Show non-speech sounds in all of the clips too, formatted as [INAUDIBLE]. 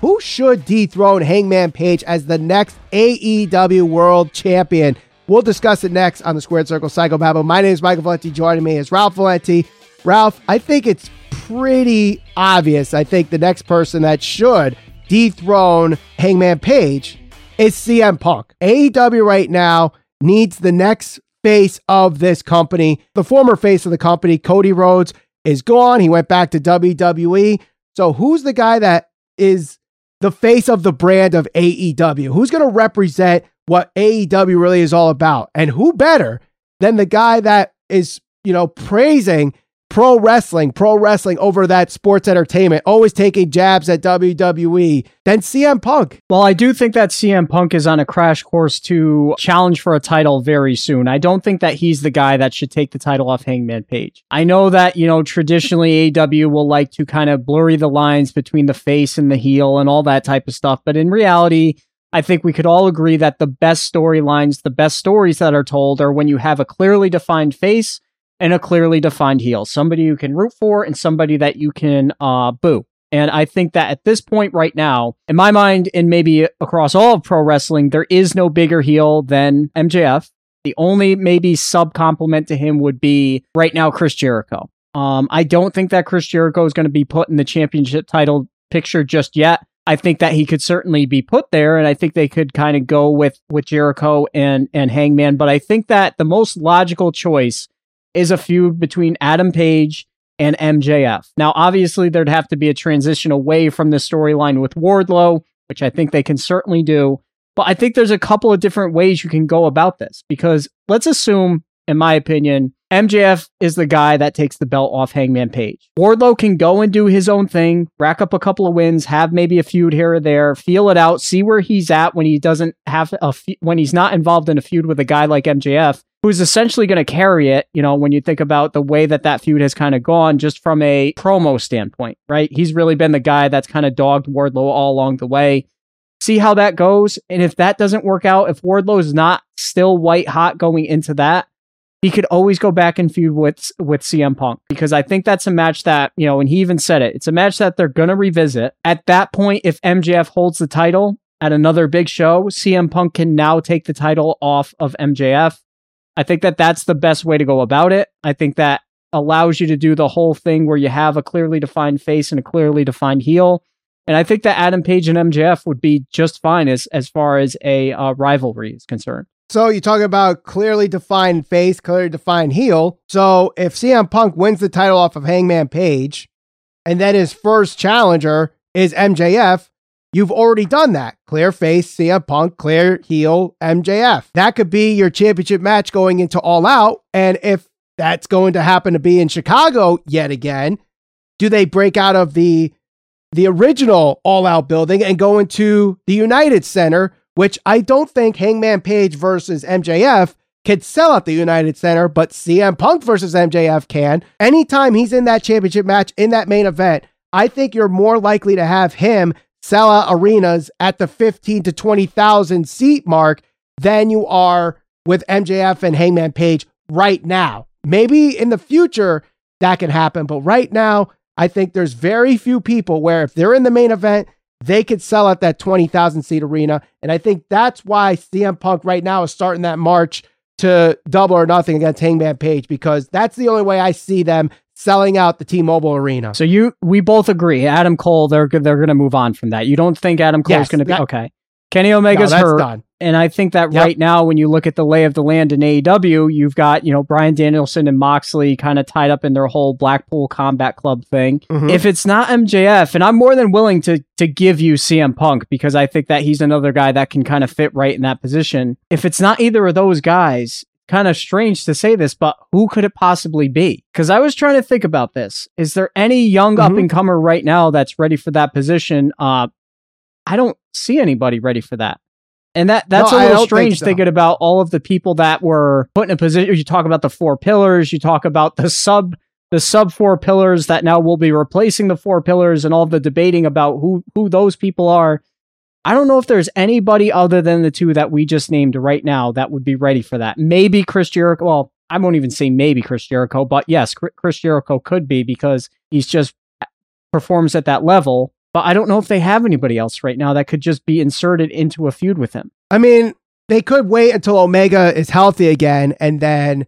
who should dethrone Hangman Page as the next AEW World Champion? We'll discuss it next on the Squared Circle Psychobabble. My name is Michael Valenti. Joining me is Ralph Valenti. Ralph, I think it's pretty obvious. I think the next person that should dethrone Hangman Page is CM Punk. AEW right now needs the next face of this company. The former face of the company, Cody Rhodes, is gone. He went back to WWE. So who's the guy that is the face of the brand of AEW? Who's going to represent what AEW really is all about. And who better than the guy that is, you know, praising pro wrestling, pro wrestling over that sports entertainment, always taking jabs at WWE, than CM Punk. Well, I do think that CM Punk is on a crash course to challenge for a title very soon. I don't think that he's the guy that should take the title off Hangman Page. I know that, you know, traditionally AEW will like to kind of blurry the lines between the face and the heel and all that type of stuff, but in reality, I think we could all agree that the best storylines, the best stories that are told are when you have a clearly defined face and a clearly defined heel, somebody you can root for and somebody that you can uh, boo. And I think that at this point right now, in my mind, and maybe across all of pro wrestling, there is no bigger heel than MJF. The only maybe sub compliment to him would be right now Chris Jericho. Um, I don't think that Chris Jericho is going to be put in the championship title picture just yet. I think that he could certainly be put there, and I think they could kind of go with with Jericho and and Hangman. But I think that the most logical choice is a feud between Adam Page and MJF. Now, obviously, there'd have to be a transition away from the storyline with Wardlow, which I think they can certainly do. But I think there's a couple of different ways you can go about this because let's assume, in my opinion, MJF is the guy that takes the belt off Hangman Page. Wardlow can go and do his own thing, rack up a couple of wins, have maybe a feud here or there, feel it out, see where he's at when he doesn't have a fe- when he's not involved in a feud with a guy like MJF, who's essentially going to carry it. You know, when you think about the way that that feud has kind of gone, just from a promo standpoint, right? He's really been the guy that's kind of dogged Wardlow all along the way. See how that goes, and if that doesn't work out, if Wardlow is not still white hot going into that he could always go back and feud with with CM Punk because I think that's a match that you know, and he even said it. It's a match that they're gonna revisit. At that point, if MJF holds the title at another big show, CM Punk can now take the title off of MJF. I think that that's the best way to go about it. I think that allows you to do the whole thing where you have a clearly defined face and a clearly defined heel. And I think that Adam Page and MJF would be just fine as as far as a uh, rivalry is concerned. So you talk about clearly defined face, clearly defined heel. So if CM Punk wins the title off of Hangman Page, and then his first challenger is MJF, you've already done that. Clear face, CM Punk, clear heel, MJF. That could be your championship match going into All Out. And if that's going to happen to be in Chicago yet again, do they break out of the the original All Out building and go into the United Center? Which I don't think Hangman Page versus MJF could sell at the United Center, but CM Punk versus MJF can. Anytime he's in that championship match, in that main event, I think you're more likely to have him sell out arenas at the 15 to 20,000 seat mark than you are with MJF and Hangman Page right now. Maybe in the future that can happen, but right now, I think there's very few people where if they're in the main event, they could sell out that 20,000 seat arena. And I think that's why CM Punk right now is starting that march to double or nothing against Hangman Page because that's the only way I see them selling out the T-Mobile Arena. So you, we both agree, Adam Cole, they're they're going to move on from that. You don't think Adam Cole yes, is going to be okay? Kenny Omega's no, hurt. Done. And I think that yep. right now, when you look at the lay of the land in AEW, you've got, you know, Bryan Danielson and Moxley kind of tied up in their whole Blackpool Combat Club thing. Mm-hmm. If it's not MJF, and I'm more than willing to to give you CM Punk because I think that he's another guy that can kind of fit right in that position. If it's not either of those guys, kind of strange to say this, but who could it possibly be? Because I was trying to think about this. Is there any young mm-hmm. up and comer right now that's ready for that position? Uh, I don't see anybody ready for that. And that that's no, a little strange so. thinking about all of the people that were put in a position. You talk about the four pillars, you talk about the sub the sub four pillars that now will be replacing the four pillars and all the debating about who who those people are. I don't know if there's anybody other than the two that we just named right now that would be ready for that. Maybe Chris Jericho. Well, I won't even say maybe Chris Jericho, but yes, Chris Jericho could be because he's just performs at that level But I don't know if they have anybody else right now that could just be inserted into a feud with him. I mean, they could wait until Omega is healthy again and then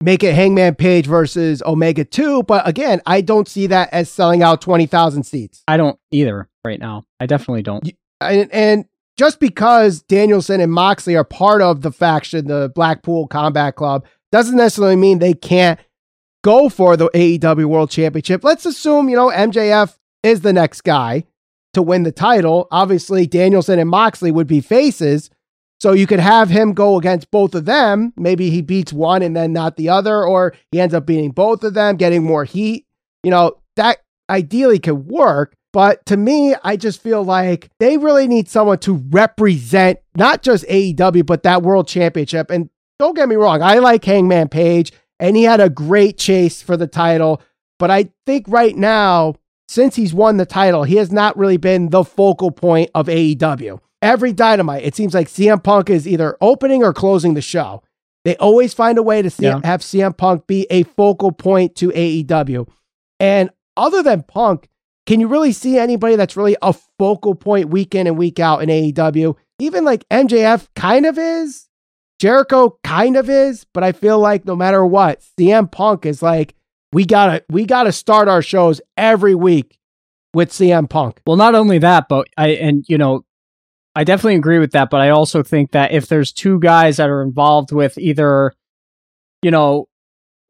make it Hangman Page versus Omega 2. But again, I don't see that as selling out 20,000 seats. I don't either right now. I definitely don't. And, and just because Danielson and Moxley are part of the faction, the Blackpool Combat Club, doesn't necessarily mean they can't go for the AEW World Championship. Let's assume, you know, MJF is the next guy to win the title. Obviously, Danielson and Moxley would be faces. So you could have him go against both of them. Maybe he beats one and then not the other, or he ends up beating both of them, getting more heat. You know, that ideally could work. But to me, I just feel like they really need someone to represent not just AEW, but that world championship. And don't get me wrong, I like Hangman Page, and he had a great chase for the title. But I think right now, since he's won the title, he has not really been the focal point of AEW. Every dynamite, it seems like CM Punk is either opening or closing the show. They always find a way to see, Yeah. have CM Punk be a focal point to AEW. And other than Punk, can you really see anybody that's really a focal point week in and week out in AEW? Even like MJF kind of is, Jericho kind of is, but I feel like no matter what, CM Punk is like, we gotta we gotta start our shows every week with CM Punk. Well, not only that, but I and you know, I definitely agree with that. But I also think that if there's two guys that are involved with either, you know,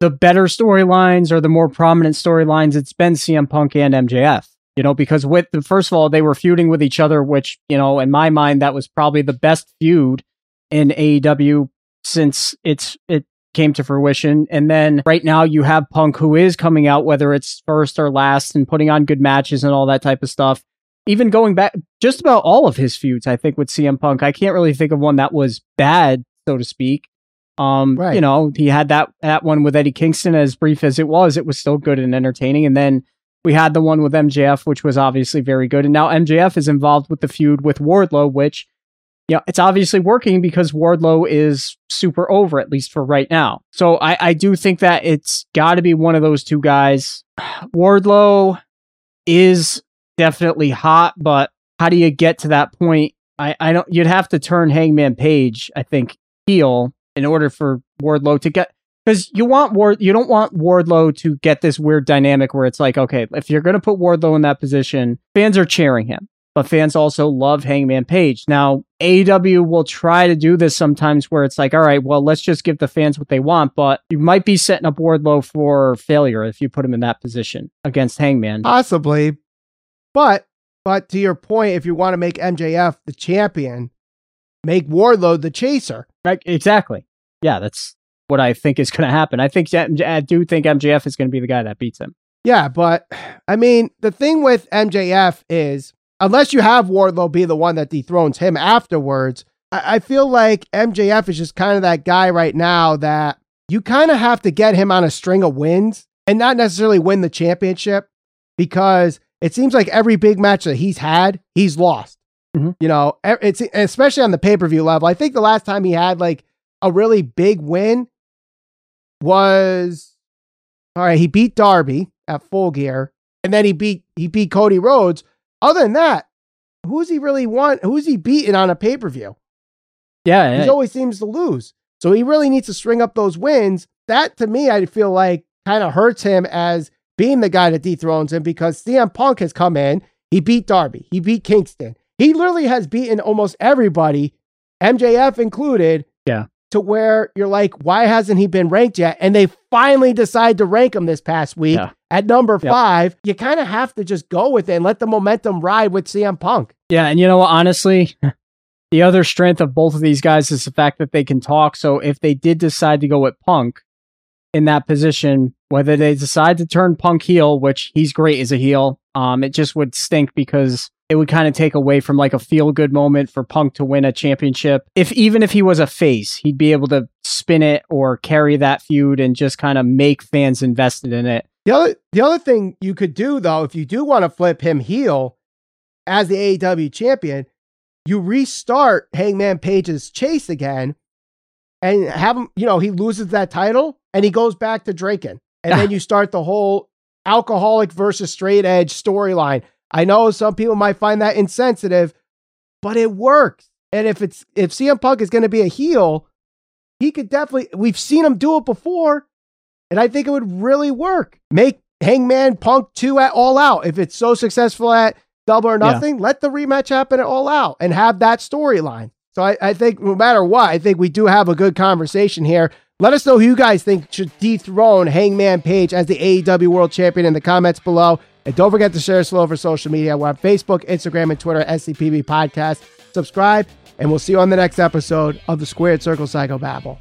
the better storylines or the more prominent storylines, it's been CM Punk and MJF. You know, because with the first of all, they were feuding with each other, which you know, in my mind, that was probably the best feud in AEW since it's it came to fruition. And then right now you have Punk who is coming out, whether it's first or last, and putting on good matches and all that type of stuff. Even going back, just about all of his feuds, I think with CM Punk, I can't really think of one that was bad, so to speak. Um, Right. you know, he had that that one with Eddie Kingston, as brief as it was, it was still good and entertaining. And then we had the one with MJF, which was obviously very good. And now MJF is involved with the feud with Wardlow, which you know, it's obviously working because Wardlow is super over, at least for right now. So I, I do think that it's got to be one of those two guys. [SIGHS] Wardlow is definitely hot, but how do you get to that point? I, I don't. You'd have to turn Hangman Page, I think, heel in order for Wardlow to get because you want Ward. You don't want Wardlow to get this weird dynamic where it's like, okay, if you're going to put Wardlow in that position, fans are cheering him but fans also love Hangman Page. Now, AEW will try to do this sometimes where it's like, all right, well, let's just give the fans what they want, but you might be setting up Wardlow for failure if you put him in that position against Hangman. Possibly. But but to your point, if you want to make MJF the champion, make Wardlow the chaser. Right? Exactly. Yeah, that's what I think is going to happen. I think I do think MJF is going to be the guy that beats him. Yeah, but I mean, the thing with MJF is unless you have Wardlow be the one that dethrones him afterwards, I, I feel like MJF is just kind of that guy right now that you kind of have to get him on a string of wins and not necessarily win the championship because it seems like every big match that he's had, he's lost. Mhm. You know, it's especially on the pay per view level. I think the last time he had like a really big win was all right. He beat Darby at Full Gear, and then he beat he beat Cody Rhodes. Other than that, who's he really won? Who's he beaten on a pay per view? Yeah, He yeah. always seems to lose. So he really needs to string up those wins. That to me, I feel like kind of hurts him as being the guy that dethrones him because CM Punk has come in. He beat Darby. He beat Kingston. He literally has beaten almost everybody, MJF included. To where you're like, why hasn't he been ranked yet? And they finally decide to rank him this past week Yeah. at number Yep. five. You kind of have to just go with it and let the momentum ride with CM Punk. Yeah, and you know what? Honestly, [LAUGHS] the other strength of both of these guys is the fact that they can talk. So if they did decide to go with Punk in that position, whether they decide to turn Punk heel, which he's great as a heel, um, it just would stink because it would kind of take away from like a feel good moment for Punk to win a championship. If even if he was a face, he'd be able to spin it or carry that feud and just kind of make fans invested in it. The other the other thing you could do though, if you do want to flip him heel as the AEW champion, you restart Hangman Page's chase again and have him, you know, he loses that title and he goes back to drinking. And then [LAUGHS] you start the whole alcoholic versus straight edge storyline. I know some people might find that insensitive, but it works. And if it's if CM Punk is going to be a heel, he could definitely we've seen him do it before, and I think it would really work. Make Hangman Punk 2 at all out. If it's so successful at double or nothing, yeah. let the rematch happen at all out and have that storyline. So I, I think no matter what, I think we do have a good conversation here. Let us know who you guys think should dethrone Hangman Page as the AEW World Champion in the comments below. And don't forget to share us over social media. We're on Facebook, Instagram, and Twitter, SCPB Podcast. Subscribe, and we'll see you on the next episode of the Squared Circle Psycho Babble.